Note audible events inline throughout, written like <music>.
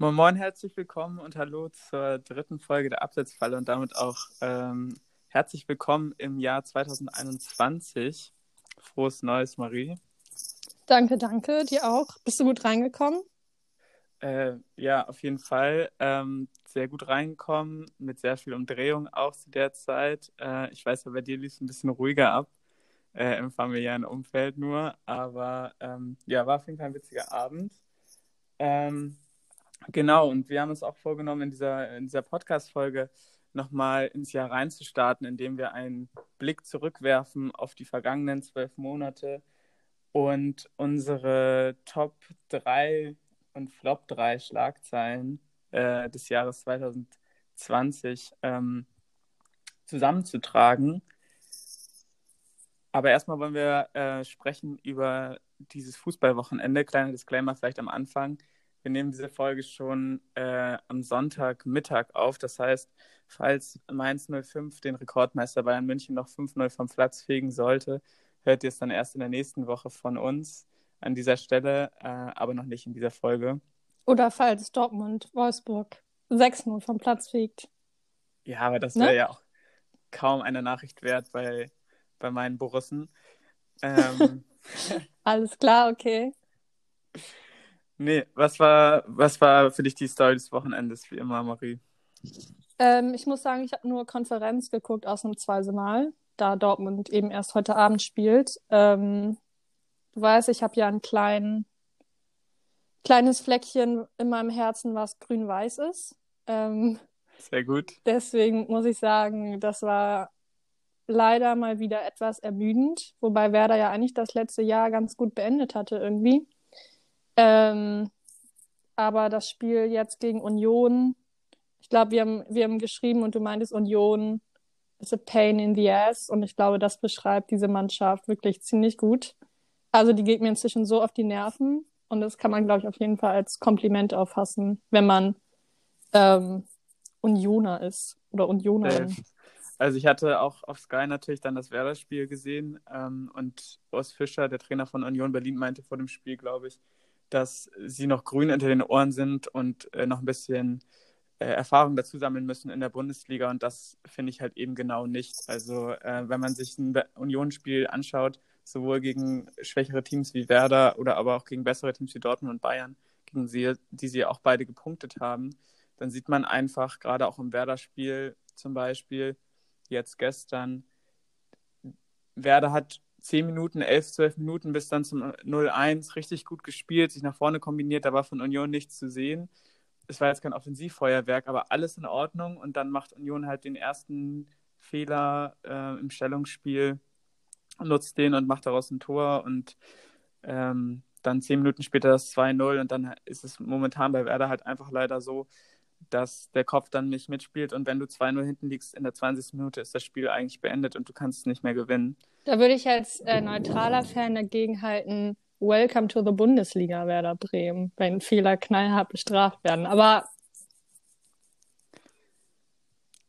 Moin Moin, herzlich willkommen und hallo zur dritten Folge der Absetzfalle und damit auch ähm, herzlich willkommen im Jahr 2021. Frohes Neues, Marie. Danke, danke, dir auch. Bist du gut reingekommen? Äh, ja, auf jeden Fall. Ähm, sehr gut reingekommen, mit sehr viel Umdrehung auch zu der Zeit. Äh, ich weiß, bei dir lief es ein bisschen ruhiger ab, äh, im familiären Umfeld nur. Aber ähm, ja, war auf jeden Fall ein witziger Abend. Ähm, genau, und wir haben uns auch vorgenommen, in dieser, in dieser Podcast-Folge nochmal ins Jahr reinzustarten, indem wir einen Blick zurückwerfen auf die vergangenen zwölf Monate und unsere Top 3 und Flop 3 Schlagzeilen äh, des Jahres 2020 ähm, zusammenzutragen. Aber erstmal wollen wir äh, sprechen über dieses Fußballwochenende. Kleiner Disclaimer vielleicht am Anfang. Wir nehmen diese Folge schon äh, am Sonntagmittag auf. Das heißt, falls Mainz 05 den Rekordmeister Bayern München noch 5-0 vom Platz fegen sollte, hört ihr es dann erst in der nächsten Woche von uns an dieser Stelle, äh, aber noch nicht in dieser Folge. Oder falls Dortmund Wolfsburg 6-0 vom Platz fegt. Ja, aber das wäre ne? ja auch kaum eine Nachricht wert bei, bei meinen Borussen. Ähm, <laughs> Alles klar, okay. Nee, was war, was war für dich die Story des Wochenendes, wie immer, Marie? Ähm, ich muss sagen, ich habe nur Konferenz geguckt, ausnahmsweise mal, da Dortmund eben erst heute Abend spielt. Ähm, du weißt, ich habe ja ein klein, kleines Fleckchen in meinem Herzen, was grün-weiß ist. Ähm, Sehr gut. Deswegen muss ich sagen, das war leider mal wieder etwas ermüdend, wobei Werder ja eigentlich das letzte Jahr ganz gut beendet hatte irgendwie. Ähm, aber das Spiel jetzt gegen Union, ich glaube, wir haben, wir haben geschrieben und du meintest, Union ist a pain in the ass und ich glaube, das beschreibt diese Mannschaft wirklich ziemlich gut. Also die geht mir inzwischen so auf die Nerven und das kann man, glaube ich, auf jeden Fall als Kompliment auffassen, wenn man ähm, Unioner ist oder Unionerin. Also ich hatte auch auf Sky natürlich dann das Werder-Spiel gesehen ähm, und Urs Fischer, der Trainer von Union Berlin, meinte vor dem Spiel, glaube ich, dass sie noch grün unter den Ohren sind und äh, noch ein bisschen äh, Erfahrung dazu sammeln müssen in der Bundesliga. Und das finde ich halt eben genau nicht. Also äh, wenn man sich ein Unionsspiel anschaut, sowohl gegen schwächere Teams wie Werder oder aber auch gegen bessere Teams wie Dortmund und Bayern, gegen sie, die sie auch beide gepunktet haben, dann sieht man einfach, gerade auch im Werder-Spiel zum Beispiel, jetzt gestern, Werder hat 10 Minuten, 11, 12 Minuten bis dann zum 0-1 richtig gut gespielt, sich nach vorne kombiniert, da war von Union nichts zu sehen. Es war jetzt kein Offensivfeuerwerk, aber alles in Ordnung und dann macht Union halt den ersten Fehler äh, im Stellungsspiel, nutzt den und macht daraus ein Tor und ähm, dann 10 Minuten später das 2-0 und dann ist es momentan bei Werder halt einfach leider so, dass der Kopf dann nicht mitspielt und wenn du 2-0 hinten liegst in der 20. Minute, ist das Spiel eigentlich beendet und du kannst es nicht mehr gewinnen. Da würde ich als äh, neutraler Fan dagegen halten, Welcome to the Bundesliga Werder Bremen, wenn Fehler knallhart bestraft werden. Aber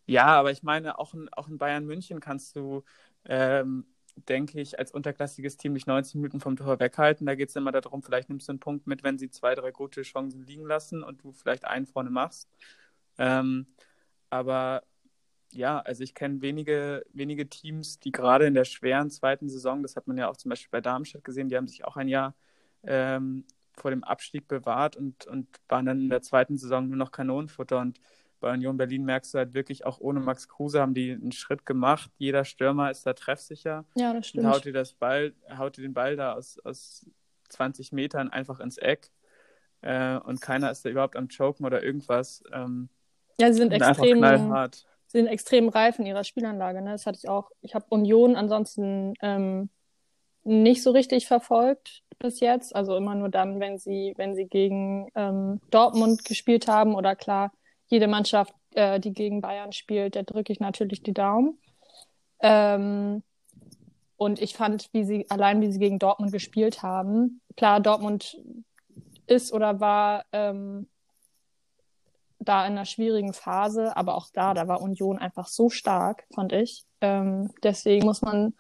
ja, aber ich meine, auch in, auch in Bayern München kannst du ähm, denke ich, als unterklassiges Team nicht 90 Minuten vom Tor weghalten. Da geht es immer darum, vielleicht nimmst du einen Punkt mit, wenn sie zwei, drei gute Chancen liegen lassen und du vielleicht einen vorne machst. Ähm, aber ja, also ich kenne wenige, wenige Teams, die gerade in der schweren zweiten Saison, das hat man ja auch zum Beispiel bei Darmstadt gesehen, die haben sich auch ein Jahr ähm, vor dem Abstieg bewahrt und, und waren dann in der zweiten Saison nur noch Kanonenfutter. Und bei Union Berlin merkst du halt wirklich, auch ohne Max Kruse haben die einen Schritt gemacht. Jeder Stürmer ist da treffsicher. Ja, das stimmt. Und haut dir, das Ball, haut dir den Ball da aus, aus 20 Metern einfach ins Eck. Äh, und keiner ist da überhaupt am Choken oder irgendwas. Ähm, ja, sie sind extrem, sie sind extrem reif in ihrer Spielanlage. Ne? Das hatte ich auch. Ich habe Union ansonsten ähm, nicht so richtig verfolgt bis jetzt. Also immer nur dann, wenn sie, wenn sie gegen ähm, Dortmund gespielt haben oder klar jede Mannschaft, äh, die gegen Bayern spielt, der drücke ich natürlich die Daumen. Ähm, und ich fand, wie sie, allein wie sie gegen Dortmund gespielt haben, klar, Dortmund ist oder war ähm, da in einer schwierigen Phase, aber auch da, da war Union einfach so stark, fand ich. Ähm, deswegen muss man,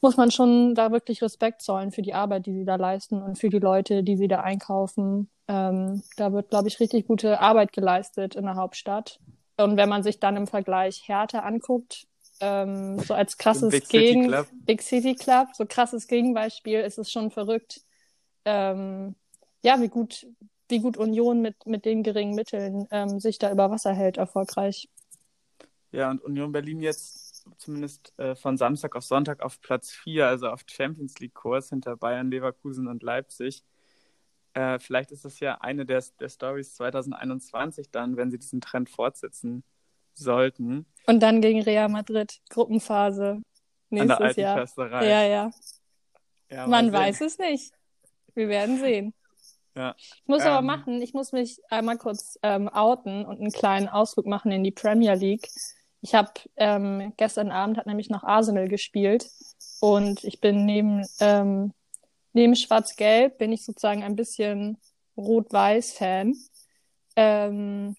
muss man schon da wirklich Respekt zollen für die Arbeit, die sie da leisten und für die Leute, die sie da einkaufen Ähm, da wird, glaube ich, richtig gute Arbeit geleistet in der Hauptstadt. Und wenn man sich dann im Vergleich Hertha anguckt, ähm, so als krasses Big Gegen City Club. Big City Club, so krasses Gegenbeispiel, ist es schon verrückt. Ähm, ja, wie gut, wie gut Union mit, mit den geringen Mitteln ähm, sich da über Wasser hält, erfolgreich. Ja, und Union Berlin jetzt zumindest äh, von Samstag auf Sonntag auf Platz 4, also auf Champions League-Kurs hinter Bayern, Leverkusen und Leipzig. Äh, vielleicht ist das ja eine der, der Stories 2021 dann, wenn sie diesen Trend fortsetzen sollten. Und dann gegen Real Madrid, Gruppenphase. Nächstes An der Jahr. Försterei. Ja, ja. ja Man weiß es nicht. Wir werden sehen. Ja. Ich muss ähm, aber machen, ich muss mich einmal kurz ähm, outen und einen kleinen Ausflug machen in die Premier League. Ich habe ähm, gestern Abend hat nämlich noch Arsenal gespielt und ich bin neben ähm, neben Schwarz-Gelb bin ich sozusagen ein bisschen Rot-Weiß-Fan. Ähm,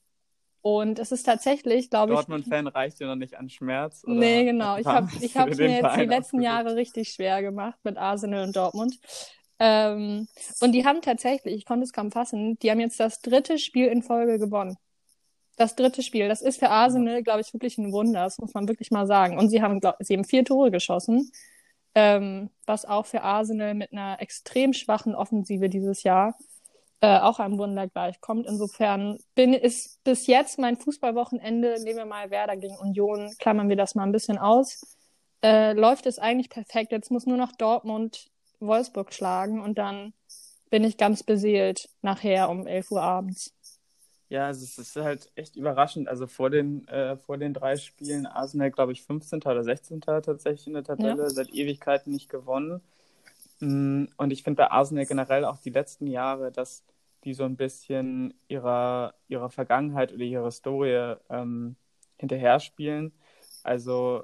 und es ist tatsächlich, glaube ich. Dortmund-Fan reicht dir noch nicht an Schmerz? Oder nee, genau. Ich habe ich hab mir jetzt Verein die letzten Jahre richtig schwer gemacht mit Arsenal und Dortmund. Ähm, und die haben tatsächlich, ich konnte es kaum fassen, die haben jetzt das dritte Spiel in Folge gewonnen. Das dritte Spiel. Das ist für Arsenal, glaube ich, wirklich ein Wunder. Das muss man wirklich mal sagen. Und sie haben, glaub, sie haben vier Tore geschossen ähm, was auch für Arsenal mit einer extrem schwachen Offensive dieses Jahr äh, auch einem Wunder gleichkommt. Insofern bin, ist bis jetzt mein Fußballwochenende, nehmen wir mal Werder gegen Union, klammern wir das mal ein bisschen aus, äh, läuft es eigentlich perfekt. Jetzt muss nur noch Dortmund Wolfsburg schlagen und dann bin ich ganz beseelt nachher um 11 Uhr abends. Ja, also es ist halt echt überraschend. Also vor den, äh, vor den drei Spielen Arsenal, glaube ich, 15. oder 16. tatsächlich in der Tabelle, ja. seit Ewigkeiten nicht gewonnen. Mm, und ich finde bei Arsenal generell auch die letzten Jahre, dass die so ein bisschen ihrer, ihrer Vergangenheit oder ihrer Historie ähm, hinterher spielen. Also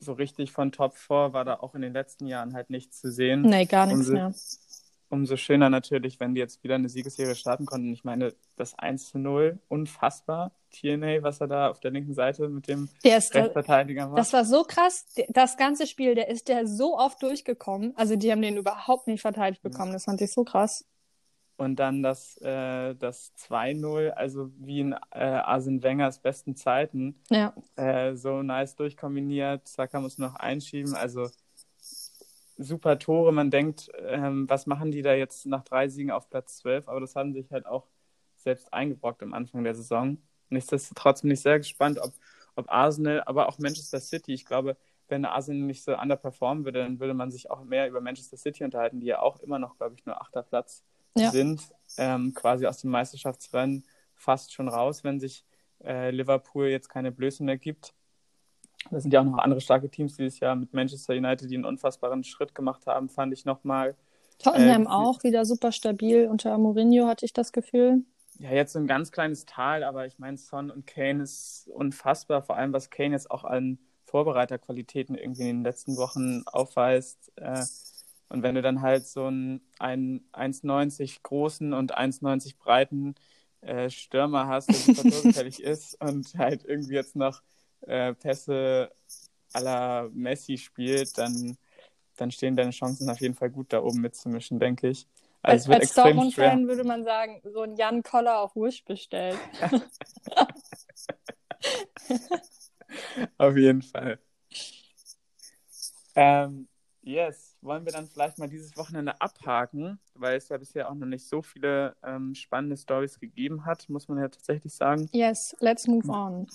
so richtig von Top 4 war da auch in den letzten Jahren halt nichts zu sehen. Nee, gar nichts mehr umso schöner natürlich, wenn die jetzt wieder eine Siegesserie starten konnten. Ich meine, das 1 zu 0, unfassbar. TNA, was er da auf der linken Seite mit dem Rechtsverteidiger macht. Das war so krass. Das ganze Spiel, der ist der so oft durchgekommen. Also die haben den überhaupt nicht verteidigt bekommen. Das fand ich so krass. Und dann das, äh, das 2-0, also wie in äh, Arsene Wengers besten Zeiten. Ja. Äh, so nice durchkombiniert. Saka muss noch einschieben. Also super Tore. Man denkt, ähm, was machen die da jetzt nach drei Siegen auf Platz 12? Aber das haben sich halt auch selbst eingebrockt am Anfang der Saison. Nichtsdestotrotz bin ich sehr gespannt, ob, ob Arsenal, aber auch Manchester City, ich glaube, wenn Arsenal nicht so underperformen würde, dann würde man sich auch mehr über Manchester City unterhalten, die ja auch immer noch, glaube ich, nur achter Platz ja. sind, ähm, quasi aus dem Meisterschaftsrennen fast schon raus, wenn sich äh, Liverpool jetzt keine Blöße mehr gibt. Da sind ja auch noch andere starke Teams dieses Jahr mit Manchester United, die einen unfassbaren Schritt gemacht haben, fand ich nochmal. Tottenham äh, auch wieder super stabil. Unter Mourinho hatte ich das Gefühl. Ja, jetzt so ein ganz kleines Tal, aber ich meine, Son und Kane ist unfassbar, vor allem was Kane jetzt auch an Vorbereiterqualitäten irgendwie in den letzten Wochen aufweist. Äh, und wenn du dann halt so einen, einen 1,90 großen und 1,90 breiten äh, Stürmer hast, der super <laughs> torgefällig ist und halt irgendwie jetzt noch äh, Pässe la Messi spielt, dann, dann stehen deine Chancen auf jeden Fall gut da oben mitzumischen, denke ich. Also als als Dortmund-Fan würde man sagen, so ein Jan Koller auf Wish bestellt. <laughs> auf jeden Fall. Ähm, yes, wollen wir dann vielleicht mal dieses Wochenende abhaken, weil es ja bisher auch noch nicht so viele ähm, spannende Stories gegeben hat, muss man ja tatsächlich sagen. Yes, let's move on.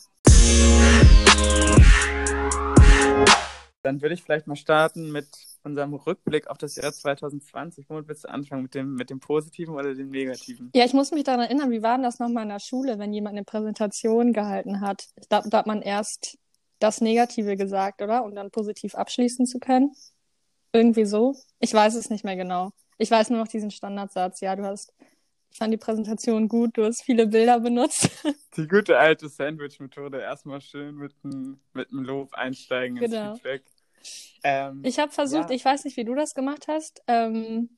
Dann würde ich vielleicht mal starten mit unserem Rückblick auf das Jahr 2020. Womit willst du anfangen? Mit dem, mit dem Positiven oder dem Negativen? Ja, ich muss mich daran erinnern, wie war das nochmal in der Schule, wenn jemand eine Präsentation gehalten hat? Da, da hat man erst das Negative gesagt, oder? Um dann positiv abschließen zu können. Irgendwie so. Ich weiß es nicht mehr genau. Ich weiß nur noch diesen Standardsatz. Ja, du hast ich fand die Präsentation gut, du hast viele Bilder benutzt. <laughs> Die gute alte Sandwich-Methode, erstmal schön mit einem mit Lob einsteigen genau. ins Feedback. Ähm, ich habe versucht, ja. ich weiß nicht, wie du das gemacht hast. Ähm,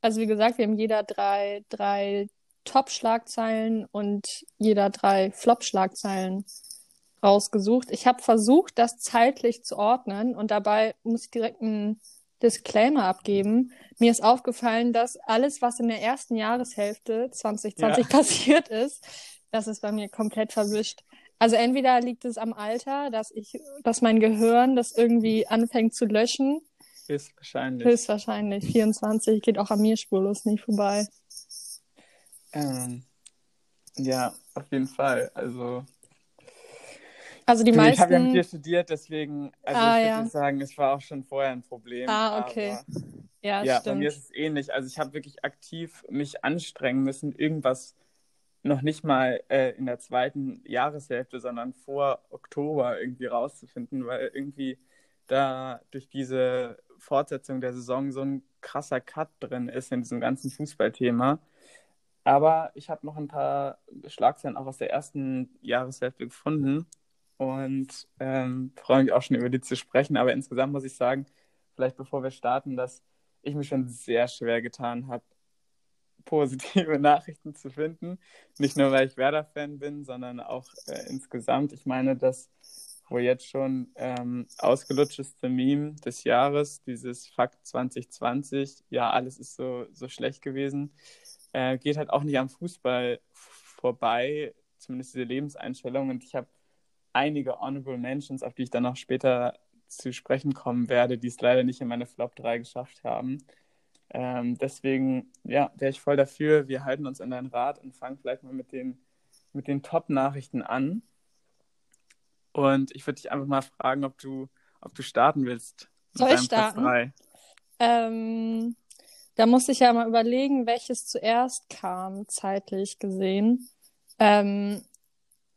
also wie gesagt, wir haben jeder drei, drei Top-Schlagzeilen und jeder drei Flop-Schlagzeilen rausgesucht. Ich habe versucht, das zeitlich zu ordnen und dabei muss ich direkt einen Disclaimer abgeben. Mir ist aufgefallen, dass alles, was in der ersten Jahreshälfte 2020 ja. <laughs> passiert ist, das ist bei mir komplett verwischt. Also entweder liegt es am Alter, dass ich, dass mein Gehirn das irgendwie anfängt zu löschen. Höchstwahrscheinlich. Höchstwahrscheinlich. 24 geht auch an mir spurlos nicht vorbei. Ähm, ja, auf jeden Fall. Also also die du, meisten. Ich habe ja mit dir studiert, deswegen, also ah, ich würde ja. sagen, es war auch schon vorher ein Problem. Ah, okay. ja, ja stimmt. bei mir ist es ähnlich. Also ich habe wirklich aktiv mich anstrengen müssen, irgendwas noch nicht mal äh, in der zweiten Jahreshälfte, sondern vor Oktober irgendwie rauszufinden, weil irgendwie da durch diese Fortsetzung der Saison so ein krasser Cut drin ist in diesem ganzen Fußballthema. Aber ich habe noch ein paar Schlagzeilen auch aus der ersten Jahreshälfte gefunden und ähm, freue mich auch schon über die zu sprechen. Aber insgesamt muss ich sagen, vielleicht bevor wir starten, dass ich mich schon sehr schwer getan habe, <laughs> positive Nachrichten zu finden. Nicht nur, weil ich Werder-Fan bin, sondern auch äh, insgesamt. Ich meine, das wo jetzt schon ähm, ausgelutscheste Meme des Jahres, dieses Fakt 2020, ja, alles ist so, so schlecht gewesen, äh, geht halt auch nicht am Fußball vorbei, zumindest diese Lebenseinstellung. Und ich habe einige Honorable Mentions, auf die ich dann noch später zu sprechen kommen werde, die es leider nicht in meine Flop 3 geschafft haben. Ähm, deswegen, ja, wäre ich voll dafür. Wir halten uns an deinen Rat und fangen vielleicht mal mit den, mit den Top-Nachrichten an. Und ich würde dich einfach mal fragen, ob du, ob du starten willst. Soll ich starten? Ähm, da musste ich ja mal überlegen, welches zuerst kam, zeitlich gesehen. Ähm,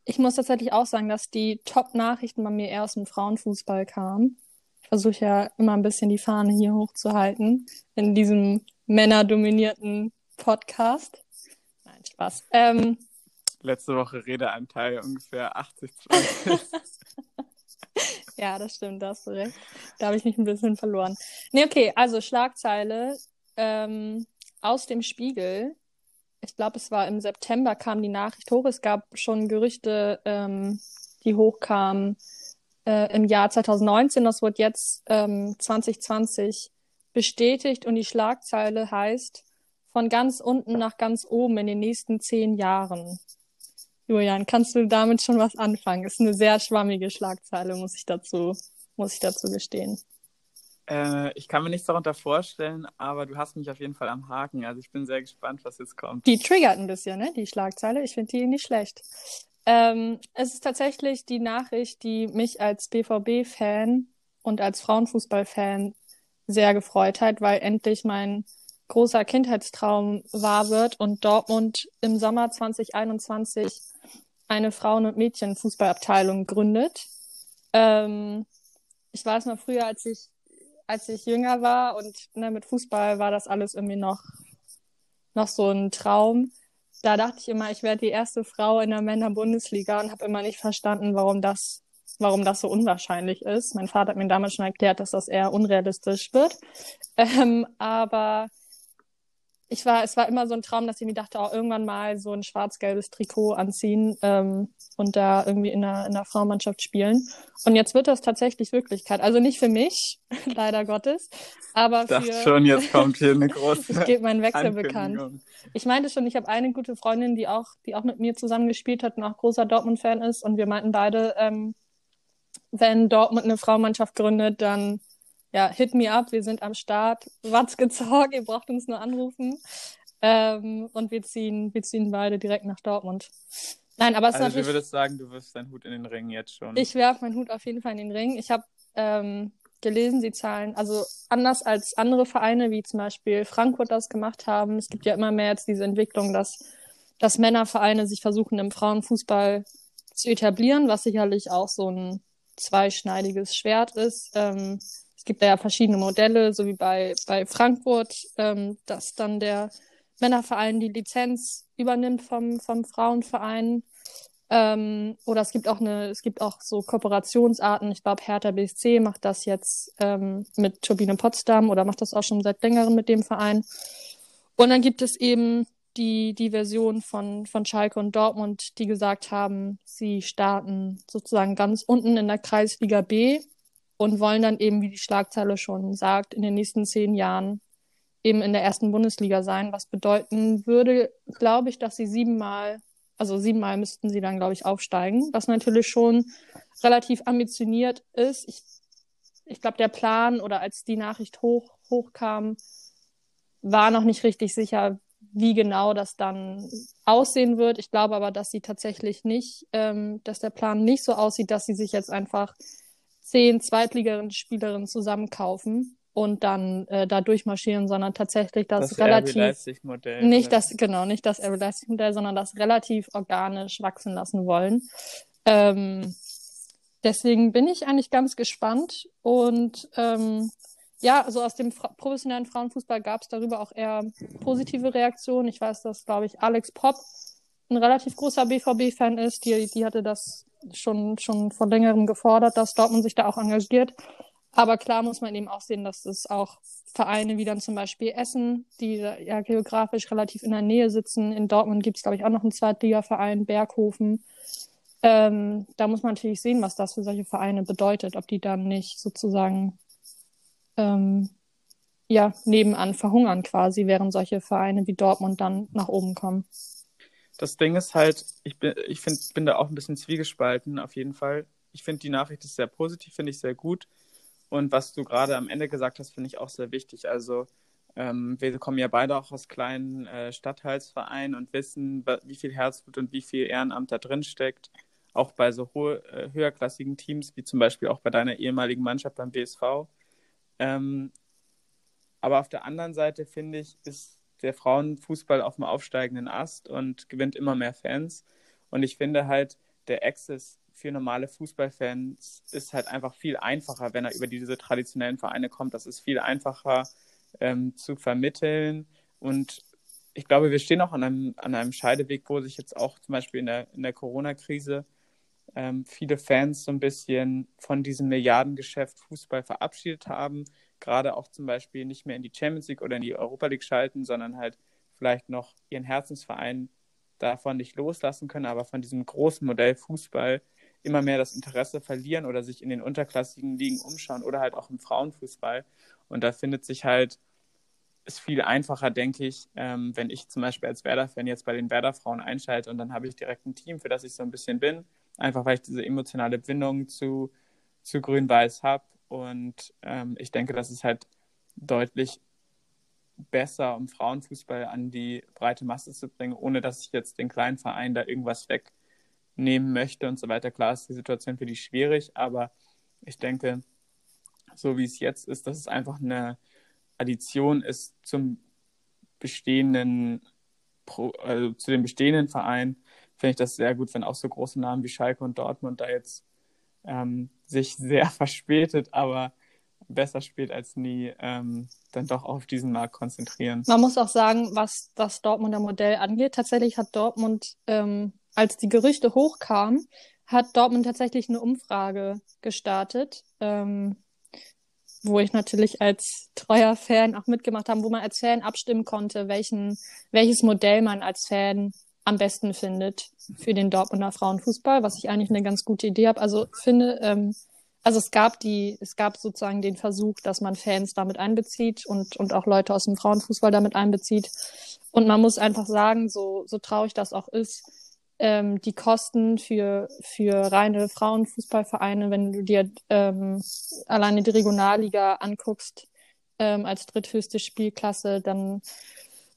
ich muss tatsächlich auch sagen, dass die Top-Nachrichten bei mir eher aus dem Frauenfußball kamen. Ich versuche ja immer ein bisschen die Fahne hier hochzuhalten in diesem männerdominierten Podcast. Nein, Spaß. Ähm, Letzte Woche Redeanteil ungefähr 80, 20. <laughs> ja, das stimmt, da hast du recht. Da habe ich mich ein bisschen verloren. Nee, okay, also Schlagzeile ähm, aus dem Spiegel ich glaube, es war im September kam die Nachricht hoch. Es gab schon Gerüchte, ähm, die hochkamen äh, im Jahr 2019. Das wird jetzt ähm, 2020 bestätigt und die Schlagzeile heißt von ganz unten nach ganz oben in den nächsten zehn Jahren. Julian, kannst du damit schon was anfangen? Ist eine sehr schwammige Schlagzeile, muss ich dazu, muss ich dazu gestehen. Äh, ich kann mir nichts darunter vorstellen, aber du hast mich auf jeden Fall am Haken. Also ich bin sehr gespannt, was jetzt kommt. Die triggert ein bisschen, ne? Die Schlagzeile. Ich finde die nicht schlecht. Ähm, es ist tatsächlich die Nachricht, die mich als BVB-Fan und als Frauenfußball-Fan sehr gefreut hat, weil endlich mein großer Kindheitstraum wahr wird und Dortmund im Sommer 2021 eine Frauen- und Mädchenfußballabteilung gründet. Ähm, ich weiß noch früher, als ich als ich jünger war und ne, mit Fußball war das alles irgendwie noch, noch so ein Traum. Da dachte ich immer, ich werde die erste Frau in der Männer-Bundesliga und habe immer nicht verstanden, warum das, warum das so unwahrscheinlich ist. Mein Vater hat mir damals schon erklärt, dass das eher unrealistisch wird. <laughs> Ähm, aber ich war, es war immer so ein Traum, dass ich mir dachte, auch irgendwann mal so ein schwarz-gelbes Trikot anziehen ähm, und da irgendwie in der, in der Frauenmannschaft spielen. Und jetzt wird das tatsächlich Wirklichkeit. Also nicht für mich, <laughs> leider Gottes, aber ich dachte für... schon, jetzt <laughs> kommt hier eine große Es geht mein Wechsel bekannt. Ich meinte schon, ich habe eine gute Freundin, die auch, die auch mit mir zusammen gespielt hat und auch großer Dortmund-Fan ist. Und wir meinten beide, ähm, wenn Dortmund eine Frauenmannschaft gründet, dann ja, hit me up, wir sind am Start. Watzke Zorg, ihr braucht uns nur anrufen. Ähm, und wir ziehen, wir ziehen beide direkt nach Dortmund. Nein, aber es also ist natürlich... du würdest sagen, du wirfst deinen Hut in den Ring jetzt schon. Ich werfe meinen Hut auf jeden Fall in den Ring. Ich habe ähm, gelesen, sie zahlen, also anders als andere Vereine, wie zum Beispiel Frankfurt das gemacht haben. Es gibt ja immer mehr jetzt diese Entwicklung, dass, dass Männervereine sich versuchen, im Frauenfußball zu etablieren, was sicherlich auch so ein zweischneidiges Schwert ist. Ähm, gibt ja verschiedene Modelle, so wie bei, bei Frankfurt, ähm, dass dann der Männerverein die Lizenz übernimmt vom, vom Frauenverein. Ähm, oder es gibt auch eine, es gibt auch so Kooperationsarten. Ich glaube, Hertha BSC macht das jetzt ähm, mit Turbine Potsdam oder macht das auch schon seit längerem mit dem Verein. Und dann gibt es eben die, die Version von, von Schalke und Dortmund, die gesagt haben, sie starten sozusagen ganz unten in der Kreisliga B und wollen dann eben, wie die Schlagzeile schon sagt, in den nächsten zehn Jahren eben in der ersten Bundesliga sein, was bedeuten würde, glaube ich, dass sie siebenmal, also siebenmal müssten sie dann, glaube ich, aufsteigen, was natürlich schon relativ ambitioniert ist. Ich, ich glaube, der Plan oder als die Nachricht hoch, hochkam, war noch nicht richtig sicher, wie genau das dann aussehen wird. Ich glaube aber, dass sie tatsächlich nicht, ähm, dass der Plan nicht so aussieht, dass sie sich jetzt einfach zehn Zweitligerinnen-Spielerinnen zusammenkaufen und dann äh, da durchmarschieren, sondern tatsächlich das, das relativ nicht das genau nicht das Modell, sondern das relativ organisch wachsen lassen wollen. Ähm, deswegen bin ich eigentlich ganz gespannt und ähm, ja, also aus dem fra professionellen Frauenfußball gab es darüber auch eher positive Reaktionen. Ich weiß, dass, glaube ich, Alex Popp ein relativ großer BVB-Fan ist. Die, die hatte das schon, schon vor längerem gefordert, dass Dortmund sich da auch engagiert. Aber klar muss man eben auch sehen, dass es auch Vereine wie dann zum Beispiel Essen, die ja geografisch relativ in der Nähe sitzen. In Dortmund gibt es, glaube ich, auch noch einen Zweitligaverein, Berghofen. Ähm, da muss man natürlich sehen, was das für solche Vereine bedeutet, ob die dann nicht sozusagen ähm, ja, nebenan verhungern quasi, während solche Vereine wie Dortmund dann nach oben kommen. Das Ding ist halt, ich bin, ich find, bin da auch ein bisschen zwiegespalten, auf jeden Fall. Ich finde die Nachricht ist sehr positiv, finde ich sehr gut. Und was du gerade am Ende gesagt hast, finde ich auch sehr wichtig. Also ähm, wir kommen ja beide auch aus kleinen äh, Stadtteilsvereinen und wissen, wie viel Herzblut und wie viel Ehrenamt da drin steckt. Auch bei so hohe, äh, höherklassigen Teams, wie zum Beispiel auch bei deiner ehemaligen Mannschaft beim BSV. Ähm, aber auf der anderen Seite finde ich, ist der Frauenfußball auf dem aufsteigenden Ast und gewinnt immer mehr Fans. Und ich finde halt, der Access für normale Fußballfans ist halt einfach viel einfacher, wenn er über diese traditionellen Vereine kommt. Das ist viel einfacher ähm, zu vermitteln. Und ich glaube, wir stehen auch an einem, an einem Scheideweg, wo sich jetzt auch zum Beispiel in der, in der Corona-Krise ähm, viele Fans so ein bisschen von diesem Milliardengeschäft Fußball verabschiedet haben. Gerade auch zum Beispiel nicht mehr in die Champions League oder in die Europa League schalten, sondern halt vielleicht noch ihren Herzensverein davon nicht loslassen können, aber von diesem großen Modell Fußball immer mehr das Interesse verlieren oder sich in den unterklassigen Ligen umschauen oder halt auch im Frauenfußball. Und da findet sich halt, ist viel einfacher, denke ich, ähm, wenn ich zum Beispiel als Werder-Fan jetzt bei den Werder-Frauen einschalte und dann habe ich direkt ein Team, für das ich so ein bisschen bin einfach weil ich diese emotionale Bindung zu, zu Grün-Weiß habe. Und ähm, ich denke, das ist halt deutlich besser, um Frauenfußball an die breite Masse zu bringen, ohne dass ich jetzt den kleinen Verein da irgendwas wegnehmen möchte und so weiter. Klar ist die Situation für die schwierig, aber ich denke, so wie es jetzt ist, dass es einfach eine Addition ist zum bestehenden, also zu dem bestehenden Verein finde ich das sehr gut, wenn auch so große Namen wie Schalke und Dortmund da jetzt ähm, sich sehr <laughs> verspätet, aber besser spät als nie ähm, dann doch auf diesen Markt konzentrieren. Man muss auch sagen, was das Dortmunder Modell angeht, tatsächlich hat Dortmund, ähm, als die Gerüchte hochkamen, hat Dortmund tatsächlich eine Umfrage gestartet, ähm, wo ich natürlich als treuer Fan auch mitgemacht habe, wo man als Fan abstimmen konnte, welchen, welches Modell man als Fan am besten findet für den Dortmunder Frauenfußball, was ich eigentlich eine ganz gute Idee habe. Also finde, ähm, also es gab die, es gab sozusagen den Versuch, dass man Fans damit einbezieht und, und auch Leute aus dem Frauenfußball damit einbezieht. Und man muss einfach sagen, so, so traurig das auch ist, ähm, die Kosten für, für reine Frauenfußballvereine, wenn du dir ähm, alleine die Regionalliga anguckst, ähm, als dritthöchste Spielklasse, dann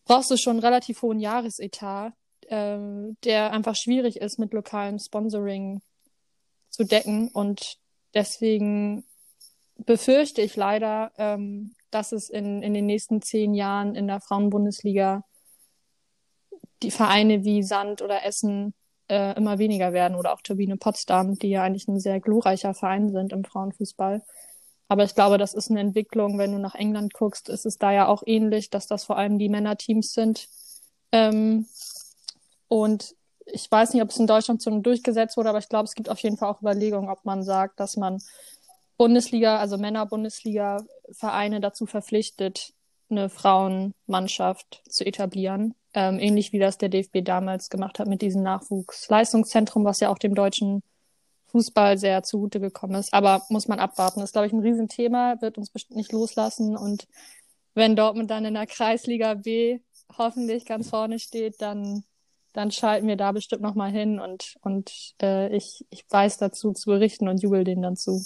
brauchst du schon einen relativ hohen Jahresetat ähm, der einfach schwierig ist, mit lokalem Sponsoring zu decken. Und deswegen befürchte ich leider, ähm, dass es in, in den nächsten zehn Jahren in der Frauenbundesliga die Vereine wie Sand oder Essen äh, immer weniger werden oder auch Turbine Potsdam, die ja eigentlich ein sehr glorreicher Verein sind im Frauenfußball. Aber ich glaube, das ist eine Entwicklung, wenn du nach England guckst, ist es da ja auch ähnlich, dass das vor allem die Männerteams sind, ähm, und ich weiß nicht, ob es in Deutschland so durchgesetzt wurde, aber ich glaube, es gibt auf jeden Fall auch Überlegungen, ob man sagt, dass man Bundesliga, also Männer-Bundesliga-Vereine dazu verpflichtet, eine Frauenmannschaft zu etablieren. Ähm, ähnlich wie das der DFB damals gemacht hat mit diesem Nachwuchsleistungszentrum, was ja auch dem deutschen Fußball sehr zugute gekommen ist. Aber muss man abwarten. Das ist, glaube ich, ein Riesenthema, wird uns bestimmt nicht loslassen. Und wenn Dortmund dann in der Kreisliga B hoffentlich ganz vorne steht, dann, dann schalten wir da bestimmt nochmal hin und, und äh, ich, ich weiß dazu zu berichten und jubel denen dann zu.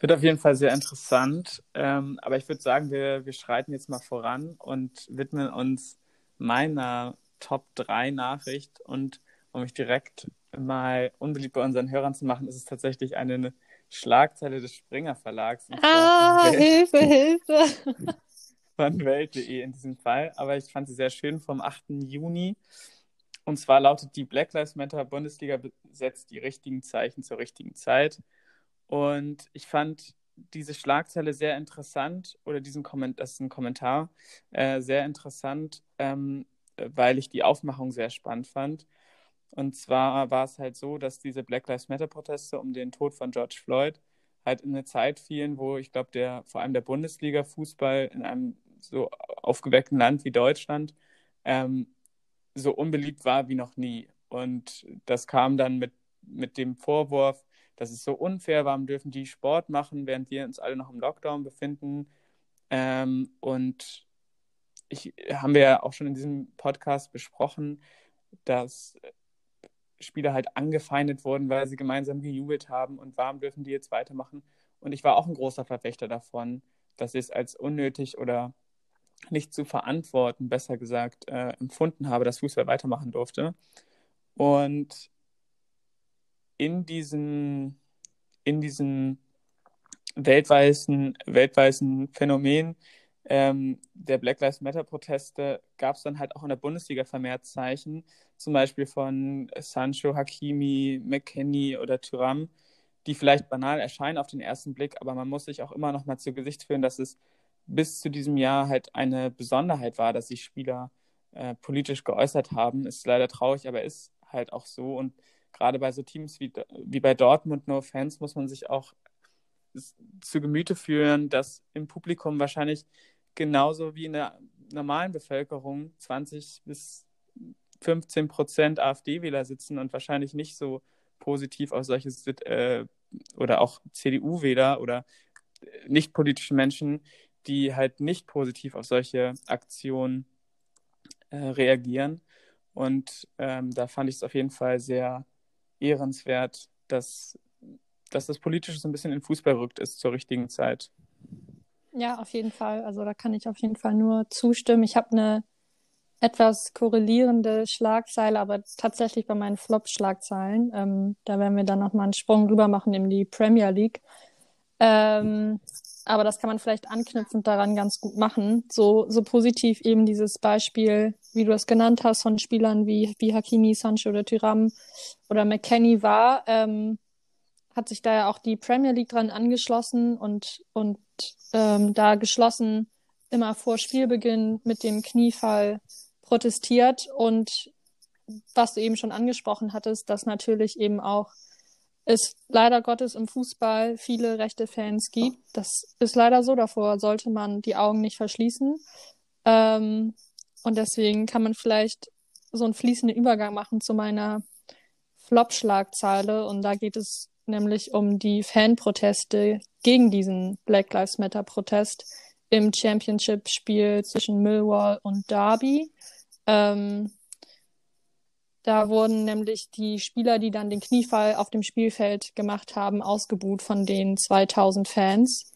Wird auf jeden Fall sehr interessant. Ähm, aber ich würde sagen, wir, wir schreiten jetzt mal voran und widmen uns meiner Top 3 Nachricht. Und um mich direkt mal unbeliebt bei unseren Hörern zu machen, ist es tatsächlich eine Schlagzeile des Springer Verlags. Ah, <laughs> Hilfe, Hilfe. Von Welt.de in diesem Fall. Aber ich fand sie sehr schön vom 8. Juni. Und zwar lautet die Black Lives Matter Bundesliga setzt die richtigen Zeichen zur richtigen Zeit. Und ich fand diese Schlagzeile sehr interessant oder diesen Kommentar, das ist ein Kommentar, äh, sehr interessant, ähm, weil ich die Aufmachung sehr spannend fand. Und zwar war es halt so, dass diese Black Lives Matter-Proteste um den Tod von George Floyd halt in eine Zeit fielen, wo ich glaube, der vor allem der Bundesliga-Fußball in einem so aufgeweckten Land wie Deutschland ähm, so unbeliebt war wie noch nie. Und das kam dann mit, mit dem Vorwurf, dass es so unfair war, dürfen die Sport machen, während wir uns alle noch im Lockdown befinden. Ähm, und ich, haben wir ja auch schon in diesem Podcast besprochen, dass Spieler halt angefeindet wurden, weil sie gemeinsam gejubelt haben und warum dürfen die jetzt weitermachen. Und ich war auch ein großer Verfechter davon, dass ich es als unnötig oder nicht zu verantworten, besser gesagt, äh, empfunden habe, dass Fußball weitermachen durfte. Und in diesem, in diesem weltweiten, weltweiten Phänomen ähm, der Black Lives Matter Proteste gab es dann halt auch in der Bundesliga vermehrt Zeichen, zum Beispiel von Sancho, Hakimi, McKenny oder Thuram, die vielleicht banal erscheinen auf den ersten Blick, aber man muss sich auch immer noch mal zu Gesicht führen, dass es bis zu diesem Jahr halt eine Besonderheit war, dass sich Spieler äh, politisch geäußert haben. Ist leider traurig, aber ist halt auch so. Und gerade bei so Teams wie, wie bei Dortmund No Fans muss man sich auch zu Gemüte führen, dass im Publikum wahrscheinlich genauso wie in der normalen Bevölkerung 20 bis 15 Prozent AfD-Wähler sitzen und wahrscheinlich nicht so positiv auf solche äh, oder auch CDU-Wähler oder äh, nicht politische Menschen, die halt nicht positiv auf solche Aktionen äh, reagieren. Und ähm, da fand ich es auf jeden Fall sehr ehrenswert, dass, dass das Politische so ein bisschen in Fußball rückt ist zur richtigen Zeit. Ja, auf jeden Fall. Also da kann ich auf jeden Fall nur zustimmen. Ich habe eine etwas korrelierende Schlagzeile, aber tatsächlich bei meinen Flop-Schlagzeilen. Ähm, da werden wir dann nochmal einen Sprung rüber machen in die Premier League. Ähm, aber das kann man vielleicht anknüpfend daran ganz gut machen. So, so positiv eben dieses Beispiel, wie du es genannt hast, von Spielern wie, wie Hakimi, Sancho oder Tyram oder McKenny war, ähm, hat sich da ja auch die Premier League dran angeschlossen und, und ähm, da geschlossen immer vor Spielbeginn mit dem Kniefall protestiert. Und was du eben schon angesprochen hattest, dass natürlich eben auch es leider Gottes im Fußball viele rechte Fans gibt. Das ist leider so. Davor sollte man die Augen nicht verschließen. Ähm, und deswegen kann man vielleicht so einen fließenden Übergang machen zu meiner Flop-Schlagzeile. Und da geht es nämlich um die Fanproteste gegen diesen Black Lives Matter Protest im Championship-Spiel zwischen Millwall und Derby. Ähm, da wurden nämlich die Spieler, die dann den Kniefall auf dem Spielfeld gemacht haben, ausgebuht von den 2000 Fans.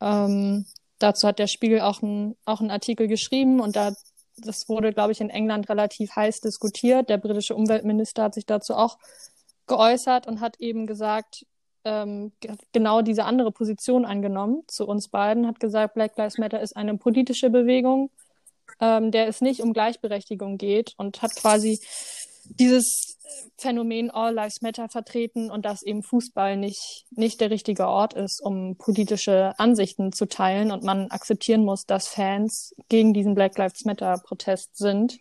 Ähm, dazu hat der Spiegel auch, ein, auch einen Artikel geschrieben und da, das wurde, glaube ich, in England relativ heiß diskutiert. Der britische Umweltminister hat sich dazu auch geäußert und hat eben gesagt, ähm, genau diese andere Position angenommen zu uns beiden, hat gesagt, Black Lives Matter ist eine politische Bewegung, ähm, der es nicht um Gleichberechtigung geht und hat quasi dieses Phänomen All Lives Matter vertreten und dass eben Fußball nicht, nicht der richtige Ort ist, um politische Ansichten zu teilen und man akzeptieren muss, dass Fans gegen diesen Black Lives Matter Protest sind.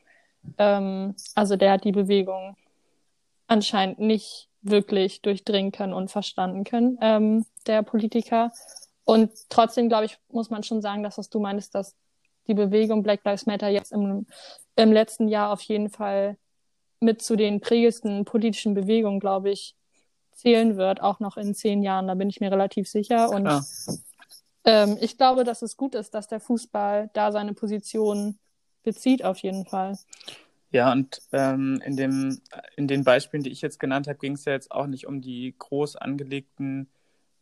Ähm, also der hat die Bewegung anscheinend nicht wirklich durchdringen können und verstanden können, ähm, der Politiker. Und trotzdem, glaube ich, muss man schon sagen, dass was du meinst, dass die Bewegung Black Lives Matter jetzt im, im letzten Jahr auf jeden Fall mit zu den prägendsten politischen Bewegungen, glaube ich, zählen wird, auch noch in zehn Jahren. Da bin ich mir relativ sicher. Und ähm, ich glaube, dass es gut ist, dass der Fußball da seine Position bezieht, auf jeden Fall. Ja, und ähm, in, dem, in den Beispielen, die ich jetzt genannt habe, ging es ja jetzt auch nicht um die groß angelegten